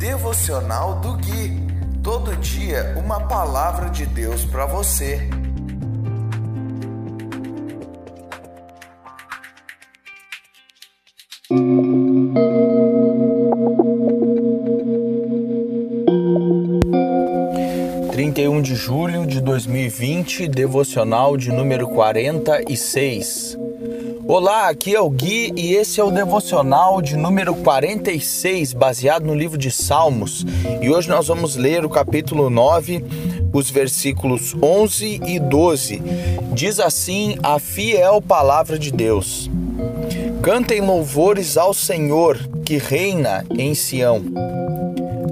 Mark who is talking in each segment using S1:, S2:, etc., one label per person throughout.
S1: Devocional do Gui. Todo dia uma palavra de Deus para você.
S2: Trinta e um de julho de 2020, devocional de número quarenta e seis. Olá, aqui é o Gui e esse é o devocional de número 46, baseado no livro de Salmos. E hoje nós vamos ler o capítulo 9, os versículos 11 e 12. Diz assim a fiel palavra de Deus: Cantem louvores ao Senhor que reina em Sião.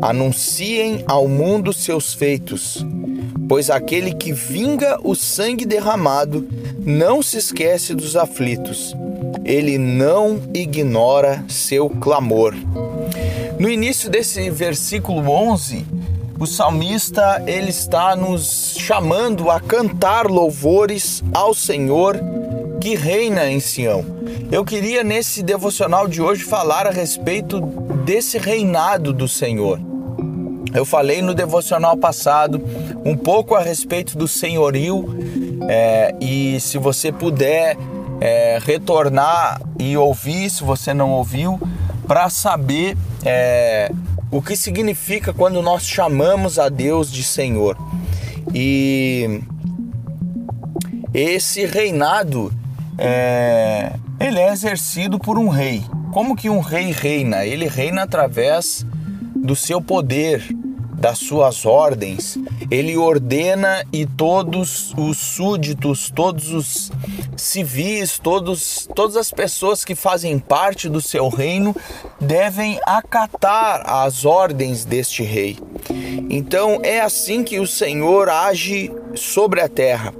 S2: Anunciem ao mundo seus feitos, pois aquele que vinga o sangue derramado não se esquece dos aflitos, ele não ignora seu clamor. No início desse versículo 11, o salmista ele está nos chamando a cantar louvores ao Senhor que reina em Sião. Eu queria nesse devocional de hoje falar a respeito desse reinado do Senhor. Eu falei no devocional passado um pouco a respeito do senhorio é, e se você puder é, retornar e ouvir, se você não ouviu, para saber é, o que significa quando nós chamamos a Deus de Senhor. E esse reinado é, ele é exercido por um rei. Como que um rei reina? Ele reina através do seu poder, das suas ordens, ele ordena e todos os súditos, todos os civis, todos, todas as pessoas que fazem parte do seu reino devem acatar as ordens deste rei. Então é assim que o Senhor age sobre a terra.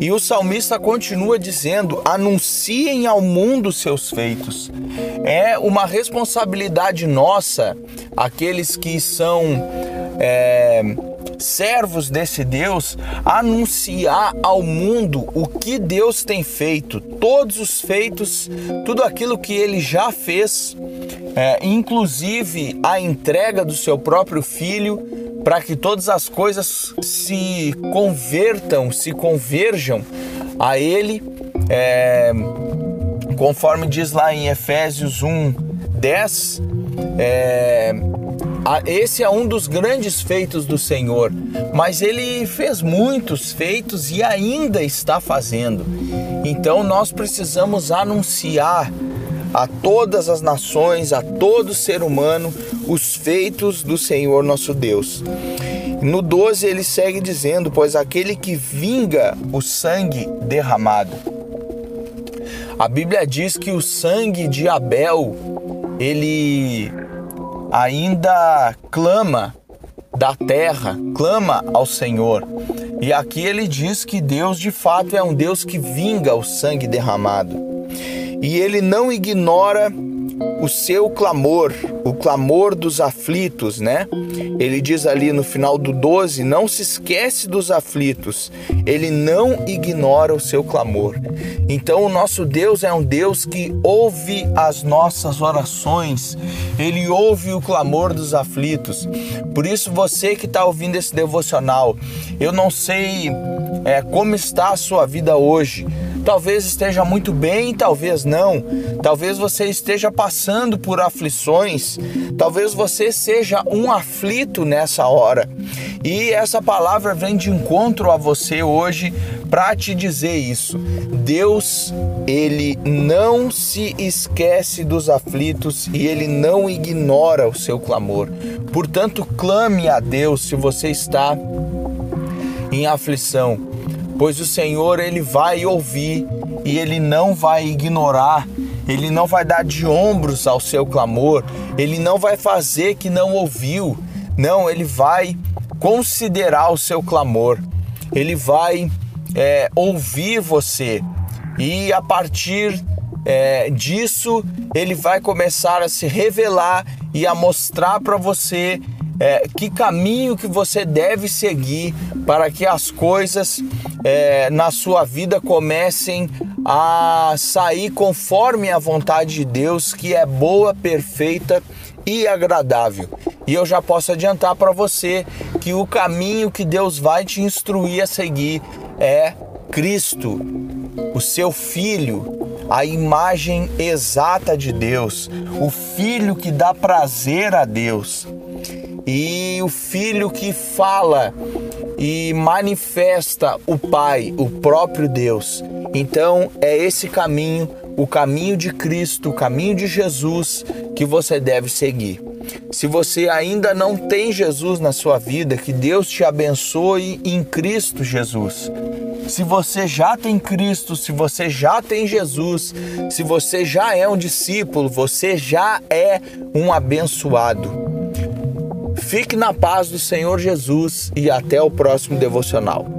S2: E o salmista continua dizendo: anunciem ao mundo seus feitos. É uma responsabilidade nossa, aqueles que são é, servos desse Deus, anunciar ao mundo o que Deus tem feito, todos os feitos, tudo aquilo que ele já fez, é, inclusive a entrega do seu próprio filho para que todas as coisas se convertam, se converjam a Ele, é, conforme diz lá em Efésios 1, 10. É, esse é um dos grandes feitos do Senhor, mas ele fez muitos feitos e ainda está fazendo. Então nós precisamos anunciar a todas as nações, a todo ser humano, os feitos do Senhor nosso Deus. No 12 ele segue dizendo: Pois aquele que vinga o sangue derramado. A Bíblia diz que o sangue de Abel, ele ainda clama da terra, clama ao Senhor. E aqui ele diz que Deus de fato é um Deus que vinga o sangue derramado e ele não ignora o seu clamor, o clamor dos aflitos, né? Ele diz ali no final do 12: não se esquece dos aflitos, ele não ignora o seu clamor. Então, o nosso Deus é um Deus que ouve as nossas orações, ele ouve o clamor dos aflitos. Por isso, você que está ouvindo esse devocional, eu não sei é, como está a sua vida hoje Talvez esteja muito bem, talvez não. Talvez você esteja passando por aflições. Talvez você seja um aflito nessa hora. E essa palavra vem de encontro a você hoje para te dizer isso. Deus, ele não se esquece dos aflitos e ele não ignora o seu clamor. Portanto, clame a Deus se você está em aflição pois o Senhor ele vai ouvir e ele não vai ignorar, ele não vai dar de ombros ao seu clamor, ele não vai fazer que não ouviu, não, ele vai considerar o seu clamor, ele vai é, ouvir você. E a partir é, disso ele vai começar a se revelar e a mostrar para você é, que caminho que você deve seguir para que as coisas é, na sua vida comecem a sair conforme a vontade de Deus, que é boa, perfeita e agradável. E eu já posso adiantar para você que o caminho que Deus vai te instruir a seguir é Cristo, o seu filho, a imagem exata de Deus, o filho que dá prazer a Deus e o filho que fala e manifesta o Pai, o próprio Deus. Então é esse caminho, o caminho de Cristo, o caminho de Jesus que você deve seguir. Se você ainda não tem Jesus na sua vida, que Deus te abençoe em Cristo Jesus. Se você já tem Cristo, se você já tem Jesus, se você já é um discípulo, você já é um abençoado. Fique na paz do Senhor Jesus e até o próximo devocional.